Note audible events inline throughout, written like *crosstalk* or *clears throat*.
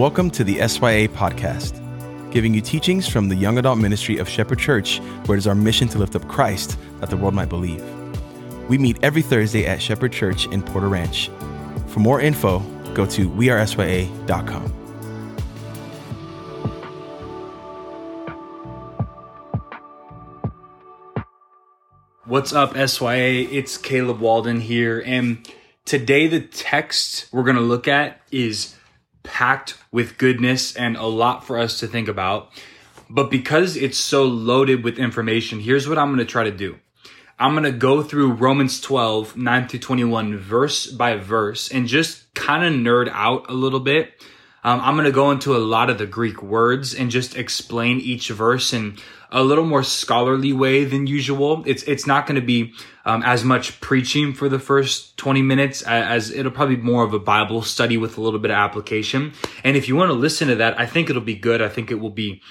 Welcome to the SYA podcast, giving you teachings from the young adult ministry of Shepherd Church, where it is our mission to lift up Christ that the world might believe. We meet every Thursday at Shepherd Church in Porter Ranch. For more info, go to wearesya.com. What's up, SYA? It's Caleb Walden here, and today the text we're going to look at is packed with goodness and a lot for us to think about. But because it's so loaded with information, here's what I'm going to try to do. I'm going to go through Romans 12, 9 through 21, verse by verse, and just kind of nerd out a little bit. Um, I'm going to go into a lot of the Greek words and just explain each verse in a little more scholarly way than usual. It's it's not going to be um, as much preaching for the first 20 minutes as, as it'll probably be more of a Bible study with a little bit of application. And if you want to listen to that, I think it'll be good. I think it will be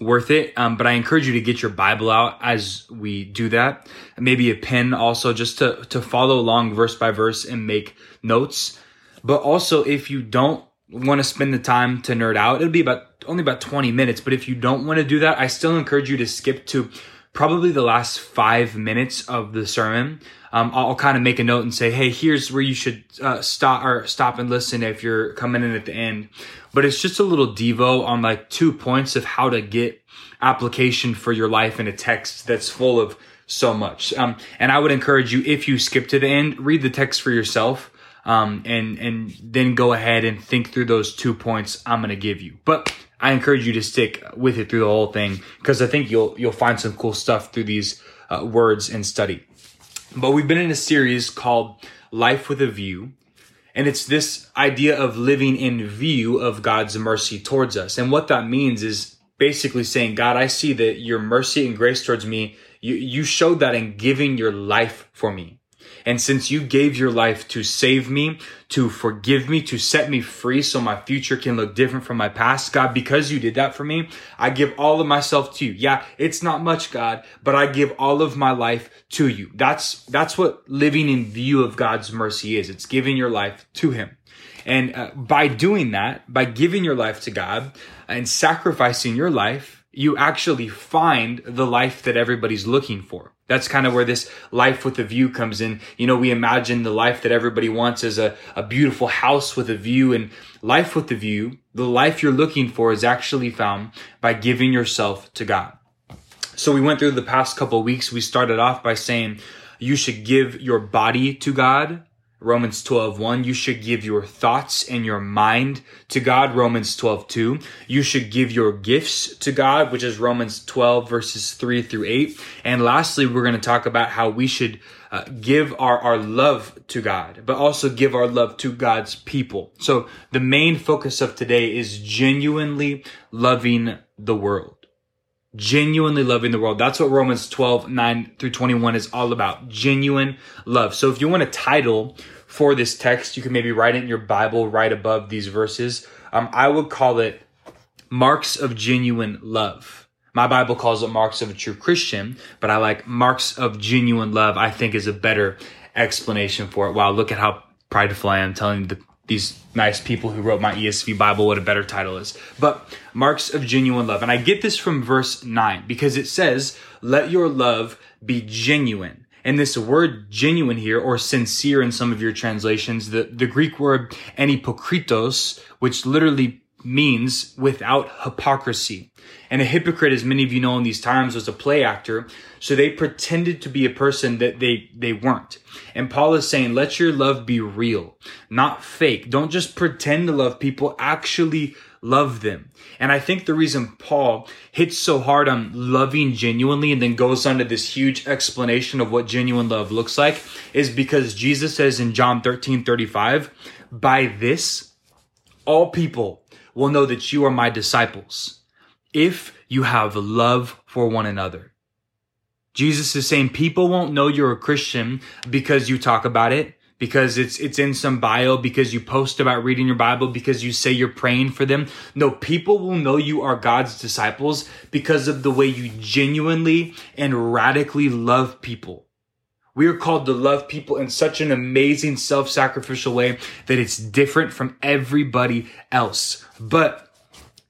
worth it. Um, but I encourage you to get your Bible out as we do that. Maybe a pen also just to, to follow along verse by verse and make notes. But also if you don't want to spend the time to nerd out, it'll be about only about 20 minutes. But if you don't want to do that, I still encourage you to skip to probably the last five minutes of the sermon. Um, I'll kind of make a note and say, "Hey, here's where you should uh, stop or stop and listen if you're coming in at the end." But it's just a little devo on like two points of how to get application for your life in a text that's full of so much. Um, and I would encourage you, if you skip to the end, read the text for yourself um, and and then go ahead and think through those two points I'm going to give you. But I encourage you to stick with it through the whole thing because I think you'll you'll find some cool stuff through these uh, words and study. But we've been in a series called Life with a View, and it's this idea of living in view of God's mercy towards us. And what that means is basically saying, God, I see that your mercy and grace towards me, you, you showed that in giving your life for me. And since you gave your life to save me, to forgive me, to set me free so my future can look different from my past, God, because you did that for me, I give all of myself to you. Yeah, it's not much, God, but I give all of my life to you. That's, that's what living in view of God's mercy is. It's giving your life to him. And uh, by doing that, by giving your life to God and sacrificing your life, you actually find the life that everybody's looking for. That's kind of where this life with a view comes in. You know, we imagine the life that everybody wants as a, a beautiful house with a view and life with a view. The life you're looking for is actually found by giving yourself to God. So we went through the past couple weeks. We started off by saying you should give your body to God Romans 12, 1. You should give your thoughts and your mind to God, Romans 12, 2. You should give your gifts to God, which is Romans 12, verses 3 through 8. And lastly, we're going to talk about how we should uh, give our, our love to God, but also give our love to God's people. So the main focus of today is genuinely loving the world genuinely loving the world. That's what Romans 12, 9 through 21 is all about. Genuine love. So if you want a title for this text, you can maybe write it in your Bible right above these verses. Um, I would call it marks of genuine love. My Bible calls it marks of a true Christian, but I like marks of genuine love, I think is a better explanation for it. Wow, look at how prideful I am telling the these nice people who wrote my ESV Bible what a better title is. But marks of genuine love. And I get this from verse 9 because it says, let your love be genuine. And this word genuine here, or sincere in some of your translations, the, the Greek word anhypokritos, which literally means without hypocrisy. And a hypocrite, as many of you know in these times, was a play actor. So they pretended to be a person that they, they weren't. And Paul is saying, let your love be real, not fake. Don't just pretend to love people, actually love them. And I think the reason Paul hits so hard on loving genuinely and then goes on to this huge explanation of what genuine love looks like is because Jesus says in John 13, 35, by this, all people will know that you are my disciples if you have love for one another. Jesus is saying people won't know you're a Christian because you talk about it, because it's, it's in some bio, because you post about reading your Bible, because you say you're praying for them. No, people will know you are God's disciples because of the way you genuinely and radically love people We are called to love people in such an amazing self-sacrificial way that it's different from everybody else. But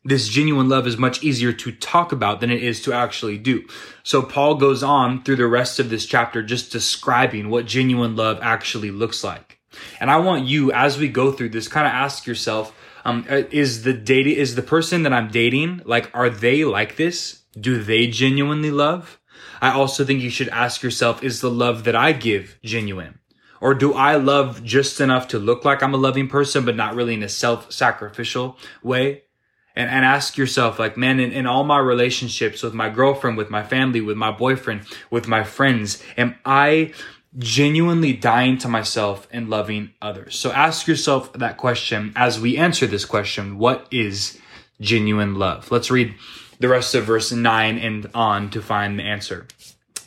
this genuine love is much easier to talk about than it is to actually do. So Paul goes on through the rest of this chapter just describing what genuine love actually looks like. And I want you, as we go through this, kind of ask yourself, um, uh, is the dating, is the person that I'm dating, like, are they like this? Do they genuinely love? I also think you should ask yourself, is the love that I give genuine? Or do I love just enough to look like I'm a loving person, but not really in a self-sacrificial way? And, and ask yourself, like, man, in, in all my relationships with my girlfriend, with my family, with my boyfriend, with my friends, am I genuinely dying to myself and loving others? So ask yourself that question as we answer this question. What is genuine love? Let's read the rest of verse 9 and on to find the answer.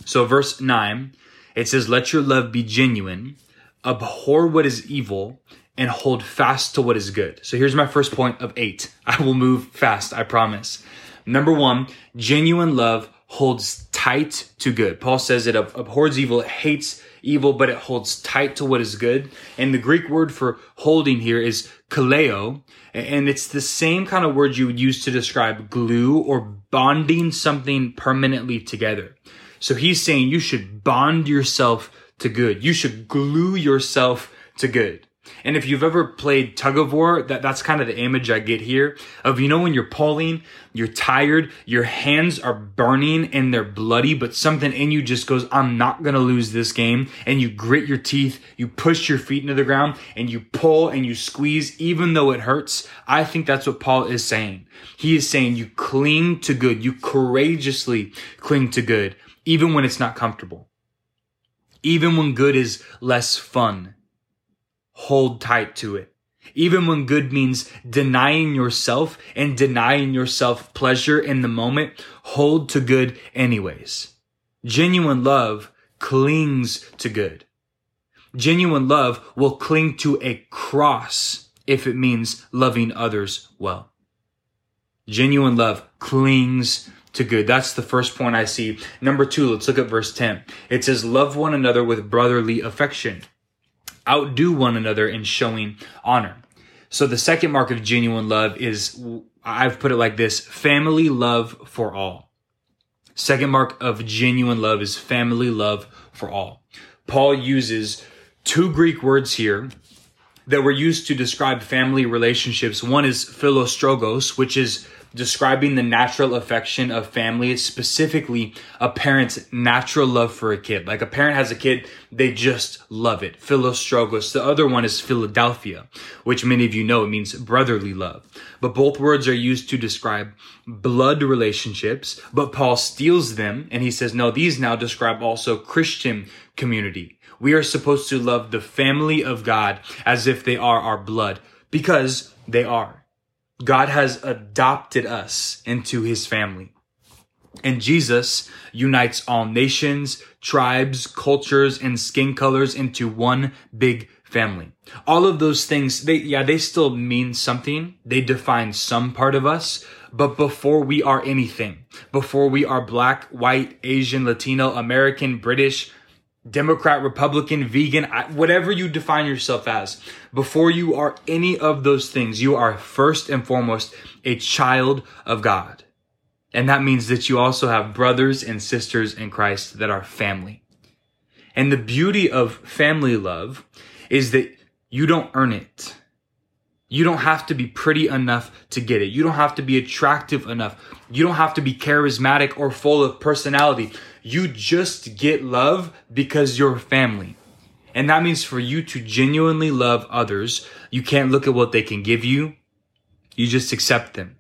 So, verse 9, it says, Let your love be genuine, abhor what is evil, and hold fast to what is good. So, here's my first point of eight. *laughs* I will move fast, I promise. Number one, genuine love holds tight to good. Paul says it abhors evil, it hates evil, but it holds tight to what is good. And the Greek word for holding here is kaleo, and it's the same kind of word you would use to describe glue or bonding something permanently together. So he's saying you should bond yourself to good. You should glue yourself to good. And if you've ever played tug of war, that, that's kind of the image I get here of, you know, when you're pulling, you're tired, your hands are burning and they're bloody, but something in you just goes, I'm not going to lose this game. And you grit your teeth, you push your feet into the ground and you pull and you squeeze, even though it hurts. I think that's what Paul is saying. He is saying you cling to good. You courageously cling to good, even when it's not comfortable. Even when good is less fun hold tight to it. Even when good means denying yourself and denying yourself pleasure in the moment, hold to good anyways. Genuine love clings to good. Genuine love will cling to a cross if it means loving others well. Genuine love clings to good. That's the first point I see. Number two, let's look at verse 10. It says, love one another with brotherly affection outdo one another in showing honor. So the second mark of genuine love is, I've put it like this, family love for all. Second mark of genuine love is family love for all. Paul uses two Greek words here that were used to describe family relationships. One is philostorgos, which is describing the natural affection of family, specifically a parent's natural love for a kid. Like a parent has a kid, they just love it. Philostorgos. The other one is Philadelphia, which many of you know it means brotherly love. But both words are used to describe blood relationships, but Paul steals them and he says, no, these now describe also Christian community. We are supposed to love the family of God as if they are our blood because they are. God has adopted us into his family. And Jesus unites all nations, tribes, cultures, and skin colors into one big family. All of those things, they, yeah, they still mean something. They define some part of us. But before we are anything, before we are black, white, Asian, Latino, American, British, Democrat, Republican, vegan, whatever you define yourself as, before you are any of those things, you are first and foremost a child of God. And that means that you also have brothers and sisters in Christ that are family. And the beauty of family love is that you don't earn it. You don't have to be pretty enough to get it. You don't have to be attractive enough. You don't have to be charismatic or full of personality. You just get love because you're family. And that means for you to genuinely love others, you can't look at what they can give you. You just accept them.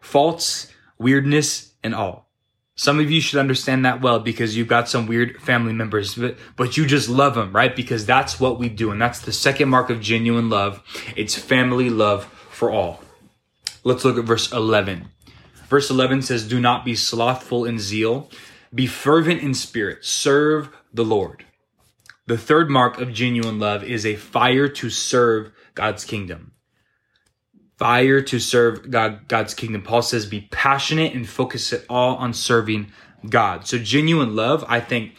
Faults, weirdness, and all. Some of you should understand that well because you've got some weird family members, but, but you just love them, right? Because that's what we do. And that's the second mark of genuine love. It's family love for all. Let's look at verse 11. Verse 11 says, Do not be slothful in zeal, be fervent in spirit. Serve the Lord. The third mark of genuine love is a fire to serve God's kingdom. Fire to serve God, God's kingdom. Paul says, be passionate and focus it all on serving God. So genuine love, I think,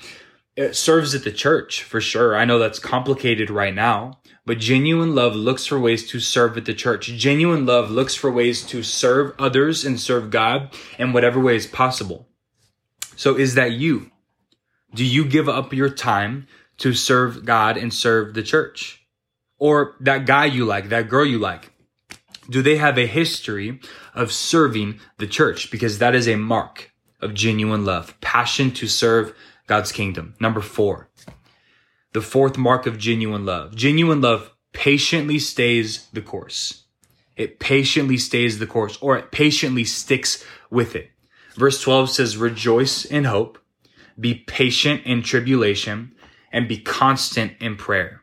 it serves at the church for sure. I know that's complicated right now, but genuine love looks for ways to serve at the church. Genuine love looks for ways to serve others and serve God in whatever way is possible. So is that you? Do you give up your time to serve God and serve the church? Or that guy you like, that girl you like? Do they have a history of serving the church? Because that is a mark of genuine love, passion to serve God's kingdom. Number four, the fourth mark of genuine love. Genuine love patiently stays the course. It patiently stays the course or it patiently sticks with it. Verse 12 says, rejoice in hope, be patient in tribulation, and be constant in prayer.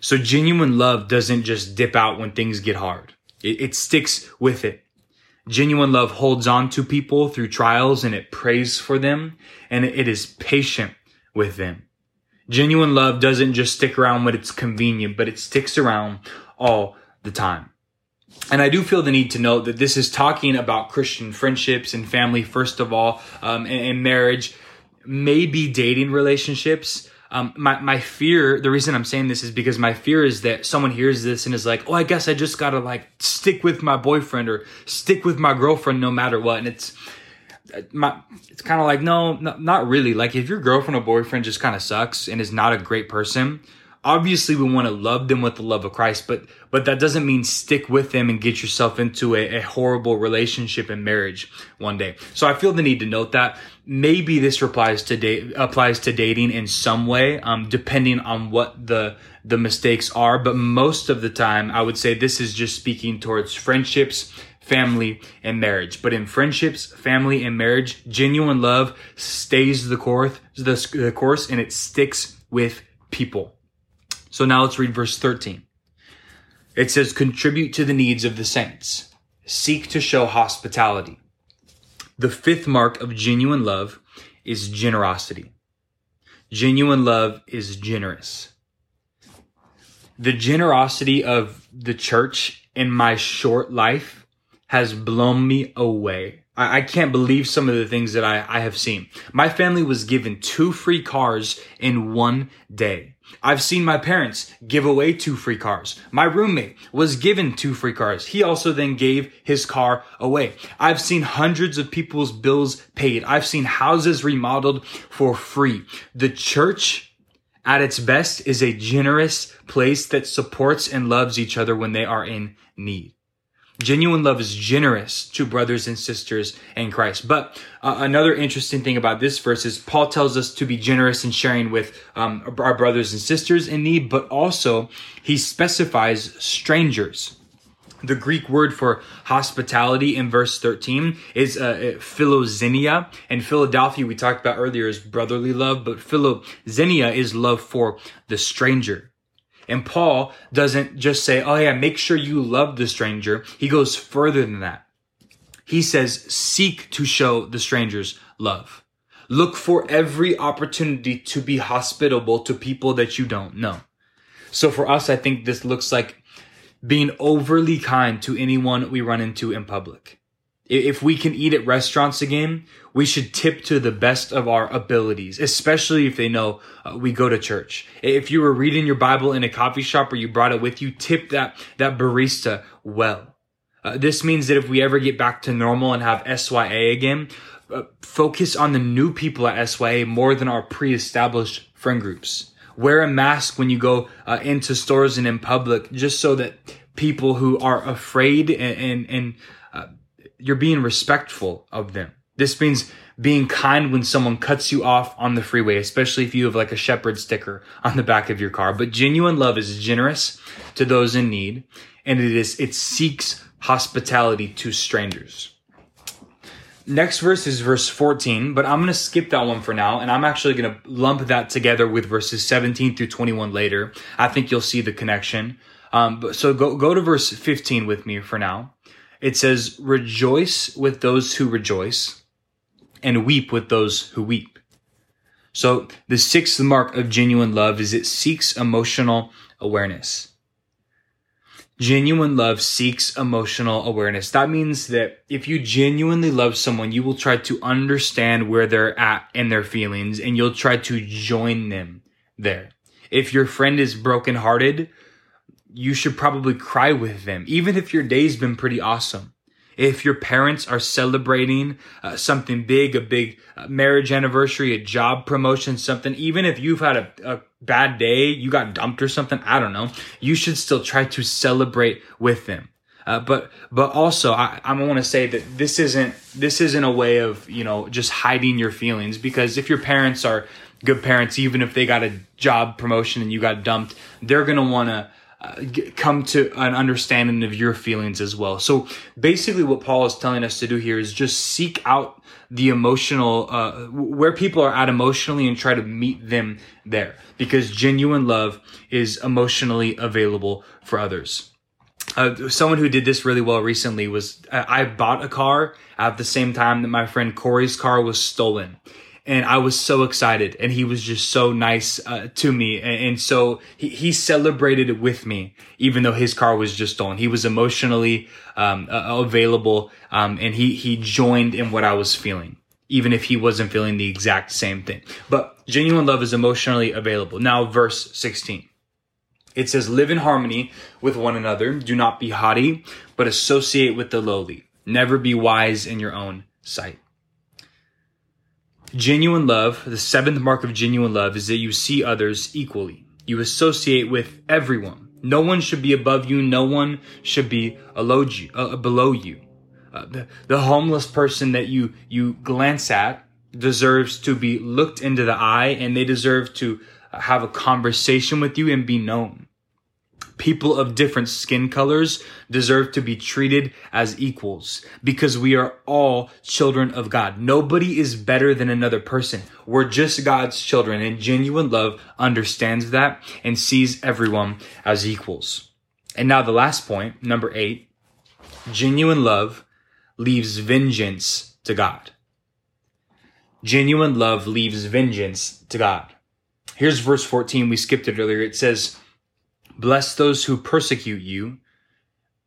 So genuine love doesn't just dip out when things get hard. It, it sticks with it. Genuine love holds on to people through trials and it prays for them and it is patient with them. Genuine love doesn't just stick around when it's convenient, but it sticks around all the time. And I do feel the need to note that this is talking about Christian friendships and family, first of all, um, and, and marriage, maybe dating relationships, um, my, my fear, the reason I'm saying this is because my fear is that someone hears this and is like, oh, I guess I just gotta like stick with my boyfriend or stick with my girlfriend no matter what. And it's, uh, my, it's kind of like, no, not really. Like if your girlfriend or boyfriend just kind of sucks and is not a great person, obviously we want to love them with the love of Christ, but but that doesn't mean stick with them and get yourself into a, a, horrible relationship and marriage one day. So I feel the need to note that maybe this applies to applies to dating in some way, um, depending on what the the mistakes are. But most of the time, I would say this is just speaking towards friendships. Family and marriage, but in friendships, family and marriage, genuine love stays the course, the, the course, and it sticks with people. So now let's read verse 13. It says, contribute to the needs of the saints. Seek to show hospitality. The fifth mark of genuine love is generosity. Genuine love is generous. The generosity of the church in my short life has blown me away. I, can't believe some of the things that I, I have seen. My family was given two free cars in one day. I've seen my parents give away two free cars. My roommate was given two free cars. He also then gave his car away. I've seen hundreds of people's bills paid. I've seen houses remodeled for free. The church at its best is a generous place that supports and loves each other when they are in need. Genuine love is generous to brothers and sisters in Christ. But uh, another interesting thing about this verse is Paul tells us to be generous in sharing with um, our brothers and sisters in need, but also he specifies strangers. The Greek word for hospitality in verse 13 is uh, philoxenia. And Philadelphia, we talked about earlier, is brotherly love, but philoxenia is love for the stranger. And Paul doesn't just say, oh yeah, make sure you love the stranger. He goes further than that. He says, seek to show the strangers love. Look for every opportunity to be hospitable to people that you don't know. So for us, I think this looks like being overly kind to anyone we run into in public. If we can eat at restaurants again, we should tip to the best of our abilities, especially if they know uh, we go to church. If you were reading your Bible in a coffee shop or you brought it with you, tip that, that barista well. Uh, this means that if we ever get back to normal and have SYA again, uh, focus on the new people at SYA more than our pre-established friend groups. Wear a mask when you go uh, into stores and in public, just so that people who are afraid and, and, and you're being respectful of them. This means being kind when someone cuts you off on the freeway, especially if you have like a shepherd sticker on the back of your car. But genuine love is generous to those in need, and it is it seeks hospitality to strangers. Next verse is verse 14, but I'm going to skip that one for now, and I'm actually going to lump that together with verses 17 through 21 later. I think you'll see the connection. Um, but so go go to verse 15 with me for now. It says, rejoice with those who rejoice and weep with those who weep. So the sixth mark of genuine love is it seeks emotional awareness. Genuine love seeks emotional awareness. That means that if you genuinely love someone, you will try to understand where they're at and their feelings and you'll try to join them there. If your friend is brokenhearted, you should probably cry with them, even if your day's been pretty awesome. If your parents are celebrating uh, something big, a big uh, marriage anniversary, a job promotion, something, even if you've had a, a bad day, you got dumped or something, I don't know, you should still try to celebrate with them. Uh, but but also I, I want to say that this isn't this isn't a way of you know just hiding your feelings because if your parents are good parents even if they got a job promotion and you got dumped they're gonna want to uh, come to an understanding of your feelings as well. So basically, what Paul is telling us to do here is just seek out the emotional, uh, where people are at emotionally and try to meet them there because genuine love is emotionally available for others. Uh, someone who did this really well recently was I bought a car at the same time that my friend Corey's car was stolen and I was so excited. And he was just so nice uh, to me, and, and so he, he, celebrated it with me, even though his car was just stolen. He was emotionally um, uh, available, um, and he he joined in what I was feeling, even if he wasn't feeling the exact same thing. But genuine love is emotionally available. Now, verse sixteen. It says, Live in harmony with one another. Do not be haughty, but associate with the lowly. Never be wise in your own sight. Genuine love, the seventh mark of genuine love is that you see others equally. You associate with everyone. No one should be above you. No one should be uh, below you. Uh, the, the homeless person that you, you glance at deserves to be looked into the eye and they deserve to have a conversation with you and be known people of different skin colors deserve to be treated as equals because we are all children of God. Nobody is better than another person. We're just God's children and genuine love understands that and sees everyone as equals. And now the last point, number eight, genuine love leaves vengeance to God. Genuine love leaves vengeance to God. Here's verse 14. We skipped it earlier. It says, Bless those who persecute you.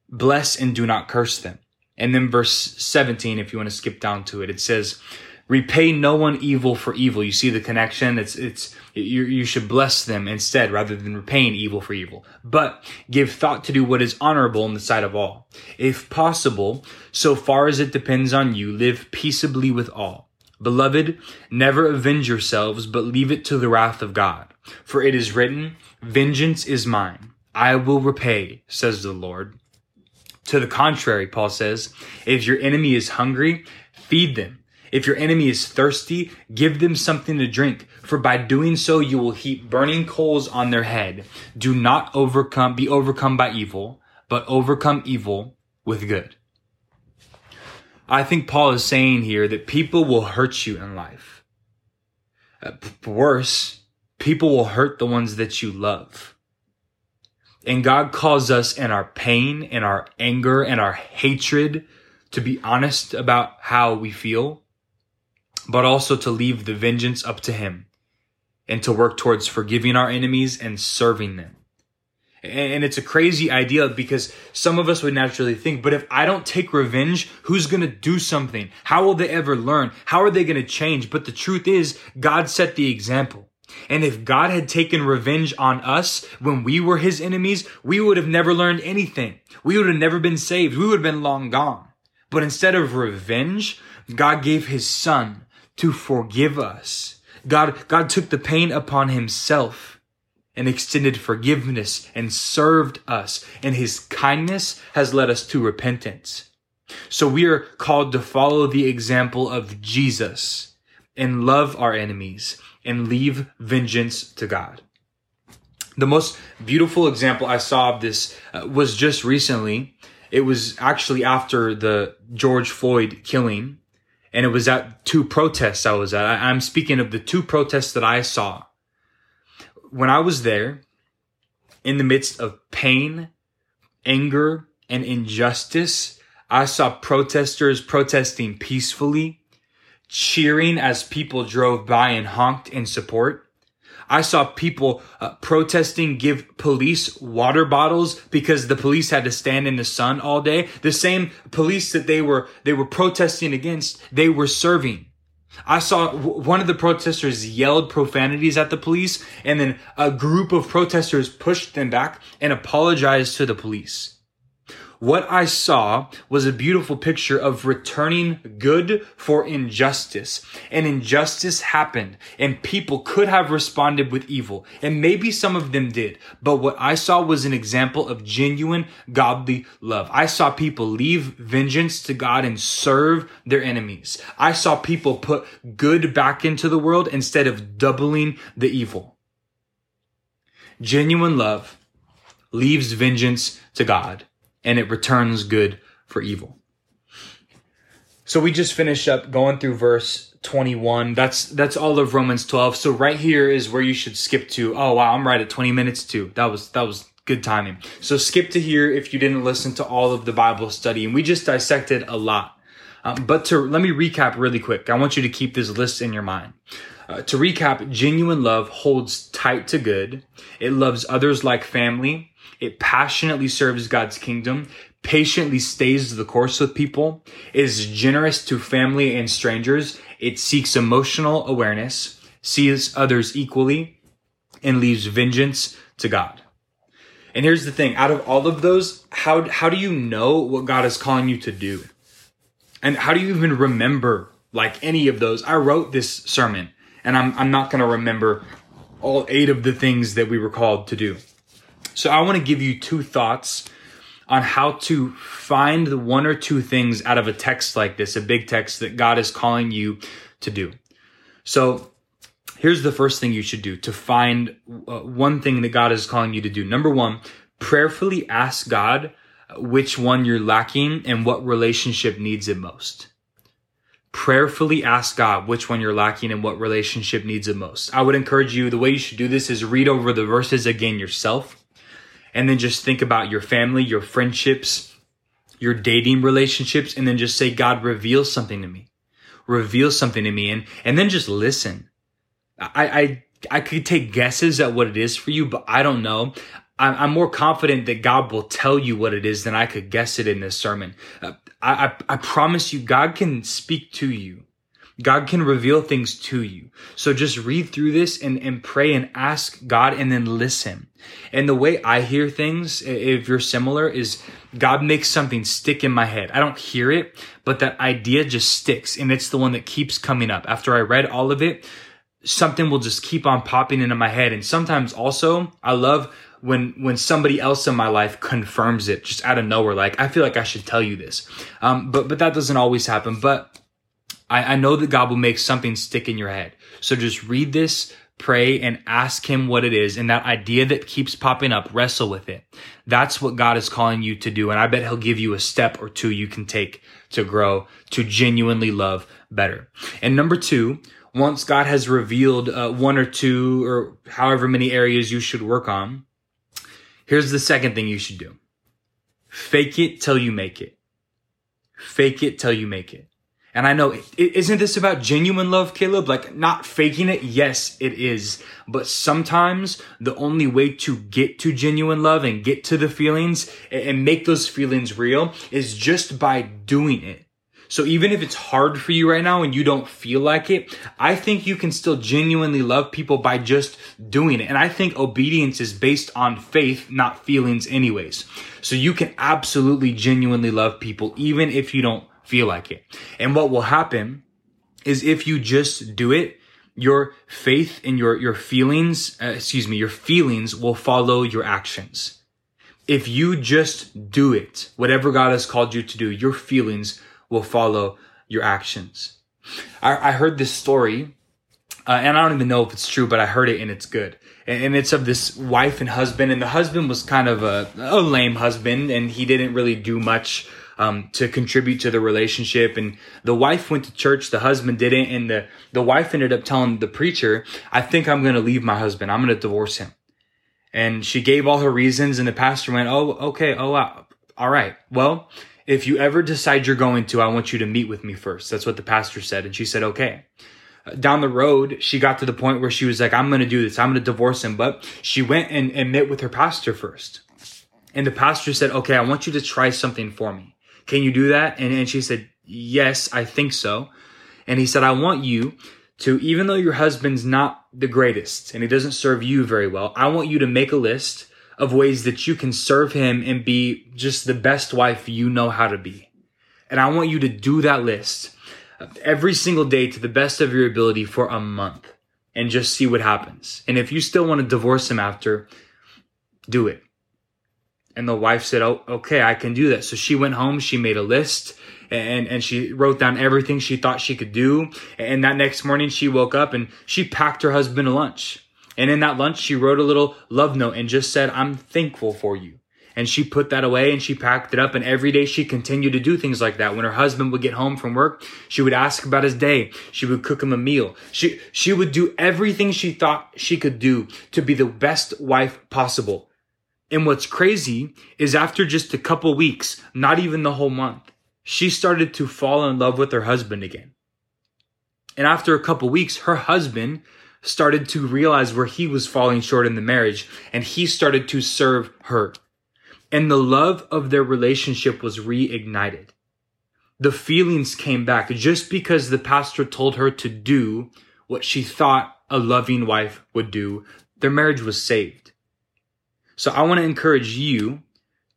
Bless and do not curse them. And then verse 17, if you want to skip down to it, it says, repay no one evil for evil. You see the connection? It's, it's, you, you should bless them instead rather than repaying evil for evil. But give thought to do what is honorable in the sight of all. If possible, so far as it depends on you, live peaceably with all. Beloved, never avenge yourselves, but leave it to the wrath of God. For it is written, Vengeance is mine. I will repay, says the Lord. To the contrary, Paul says, if your enemy is hungry, feed them. If your enemy is thirsty, give them something to drink, for by doing so you will heap burning coals on their head. Do not overcome, be overcome by evil, but overcome evil with good. I think Paul is saying here that people will hurt you in life. Uh, worse, people will hurt the ones that you love. And God calls us in our pain, in our anger, and our hatred to be honest about how we feel, but also to leave the vengeance up to Him and to work towards forgiving our enemies and serving them. And it's a crazy idea because some of us would naturally think, but if I don't take revenge, who's going to do something? How will they ever learn? How are they going to change? But the truth is, God set the example. And if God had taken revenge on us when we were his enemies, we would have never learned anything. We would have never been saved. We would have been long gone. But instead of revenge, God gave his son to forgive us. God, God took the pain upon himself and extended forgiveness and served us. And his kindness has led us to repentance. So we are called to follow the example of Jesus and love our enemies and leave vengeance to God. The most beautiful example I saw of this uh, was just recently. It was actually after the George Floyd killing, and it was at two protests I was at. I'm speaking of the two protests that I saw when I was there, in the midst of pain, anger, and injustice, I saw protesters protesting peacefully, cheering as people drove by and honked in support. I saw people uh, protesting give police water bottles because the police had to stand in the sun all day. The same police that they were they were protesting against, they were serving. I saw one of the protesters yelled profanities at the police and then a group of protesters pushed them back and apologized to the police. What I saw was a beautiful picture of returning good for injustice. And injustice happened and people could have responded with evil. And maybe some of them did. But what I saw was an example of genuine godly love. I saw people leave vengeance to God and serve their enemies. I saw people put good back into the world instead of doubling the evil. Genuine love leaves vengeance to God and it returns good for evil. So we just finished up going through verse 21. That's that's all of Romans 12. So right here is where you should skip to. Oh wow, I'm right at 20 minutes too. That was that was good timing. So skip to here if you didn't listen to all of the Bible study and we just dissected a lot. Um, but to let me recap really quick. I want you to keep this list in your mind. Uh, to recap, genuine love holds tight to good. It loves others like family. It passionately serves God's kingdom, patiently stays the course with people, is generous to family and strangers. It seeks emotional awareness, sees others equally, and leaves vengeance to God. And here's the thing, out of all of those, how, how do you know what God is calling you to do? And how do you even remember like any of those? I wrote this sermon and I'm, I'm not going to remember all eight of the things that we were called to do. So I want to give you two thoughts on how to find the one or two things out of a text like this, a big text that God is calling you to do. So here's the first thing you should do to find uh, one thing that God is calling you to do. Number one, prayerfully ask God which one you're lacking and what relationship needs it most. Prayerfully ask God which one you're lacking and what relationship needs it most. I would encourage you, the way you should do this is read over the verses again yourself and then just think about your family, your friendships, your dating relationships, and then just say, God, reveal something to me. Reveal something to me. And, and then just listen. I, I, I could take guesses at what it is for you, but I don't know. I'm more confident that God will tell you what it is than I could guess it in this sermon. Uh, I, I, I promise you, God can speak to you. God can reveal things to you. So just read through this and, and pray and ask God and then listen. And the way I hear things, if you're similar, is God makes something stick in my head. I don't hear it, but that idea just sticks and it's the one that keeps coming up. After I read all of it, something will just keep on popping into my head. And sometimes also, I love when when somebody else in my life confirms it just out of nowhere like i feel like i should tell you this um, but but that doesn't always happen but I, I know that God will make something stick in your head. So just read this, pray, and ask Him what it is. And that idea that keeps popping up, wrestle with it. That's what God is calling you to do. And I bet He'll give you a step or two you can take to grow, to genuinely love better. And number two, once God has revealed uh, one or two or however many areas you should work on, here's the second thing you should do. Fake it till you make it. Fake it till you make it. And I know, isn't this about genuine love, Caleb? Like not faking it? Yes, it is. But sometimes the only way to get to genuine love and get to the feelings and make those feelings real is just by doing it. So even if it's hard for you right now and you don't feel like it, I think you can still genuinely love people by just doing it. And I think obedience is based on faith, not feelings anyways. So you can absolutely genuinely love people even if you don't feel like it. And what will happen is if you just do it, your faith and your, your feelings, uh, excuse me, your feelings will follow your actions. If you just do it, whatever God has called you to do, your feelings will follow your actions. I, I heard this story, uh, and I don't even know if it's true, but I heard it and it's good. And, and it's of this wife and husband, and the husband was kind of a, a lame husband, and he didn't really do much um, to contribute to the relationship. And the wife went to church, the husband didn't, and the the wife ended up telling the preacher, "I think I'm going to leave my husband. I'm going to divorce him." And she gave all her reasons, and the pastor went, "Oh, okay, oh, wow. all right. Well." If you ever decide you're going to, I want you to meet with me first. That's what the pastor said. And she said, okay. down the road, she got to the point where she was like, I'm going to do this. I'm going to divorce him. But she went and, and met with her pastor first. And the pastor said, okay, I want you to try something for me. Can you do that? And, and she said, yes, I think so. And he said, I want you to, even though your husband's not the greatest and he doesn't serve you very well, I want you to make a list of ways that you can serve him and be just the best wife you know how to be. And I want you to do that list every single day to the best of your ability for a month and just see what happens. And if you still want to divorce him after, do it. And the wife said, Oh, okay, I can do that. So she went home, she made a list and, and she wrote down everything she thought she could do. And that next morning she woke up and she packed her husband a lunch. And in that lunch, she wrote a little love note and just said, I'm thankful for you. And she put that away and she packed it up. And every day she continued to do things like that. When her husband would get home from work, she would ask about his day. She would cook him a meal. She, she would do everything she thought she could do to be the best wife possible. And what's crazy is after just a couple weeks, not even the whole month, she started to fall in love with her husband again. And after a couple weeks, her husband started to realize where he was falling short in the marriage and he started to serve her and the love of their relationship was reignited. The feelings came back just because the pastor told her to do what she thought a loving wife would do. Their marriage was saved. So I want to encourage you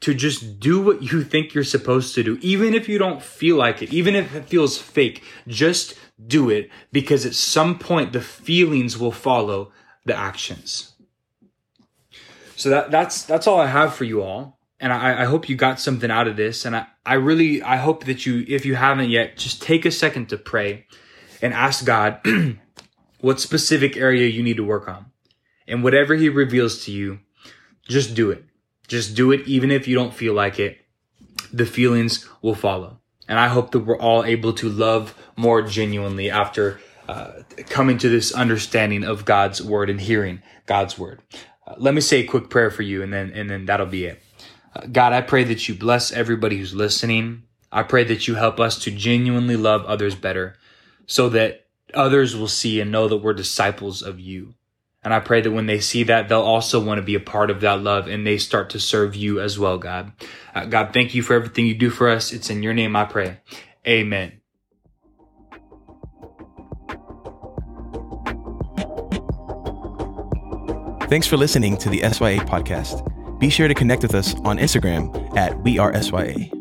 to just do what you think you're supposed to do, even if you don't feel like it, even if it feels fake, just do it because at some point the feelings will follow the actions. So that, that's, that's all I have for you all and I, I, hope you got something out of this. And I, I really, I hope that you, if you haven't yet, just take a second to pray and ask God *clears throat* what specific area you need to work on. And whatever he reveals to you, just do it. Just do it, even if you don't feel like it. The feelings will follow. And I hope that we're all able to love more genuinely after uh, coming to this understanding of God's word and hearing God's word. Uh, let me say a quick prayer for you, and then and then that'll be it. God, I pray that you bless everybody who's listening. I pray that you help us to genuinely love others better so that others will see and know that we're disciples of you. And I pray that when they see that, they'll also want to be a part of that love and they start to serve you as well, God. Uh, God, thank you for everything you do for us. It's in your name I pray. Amen. Thanks for listening to the SYA podcast. Be sure to connect with us on Instagram at We Are SYA.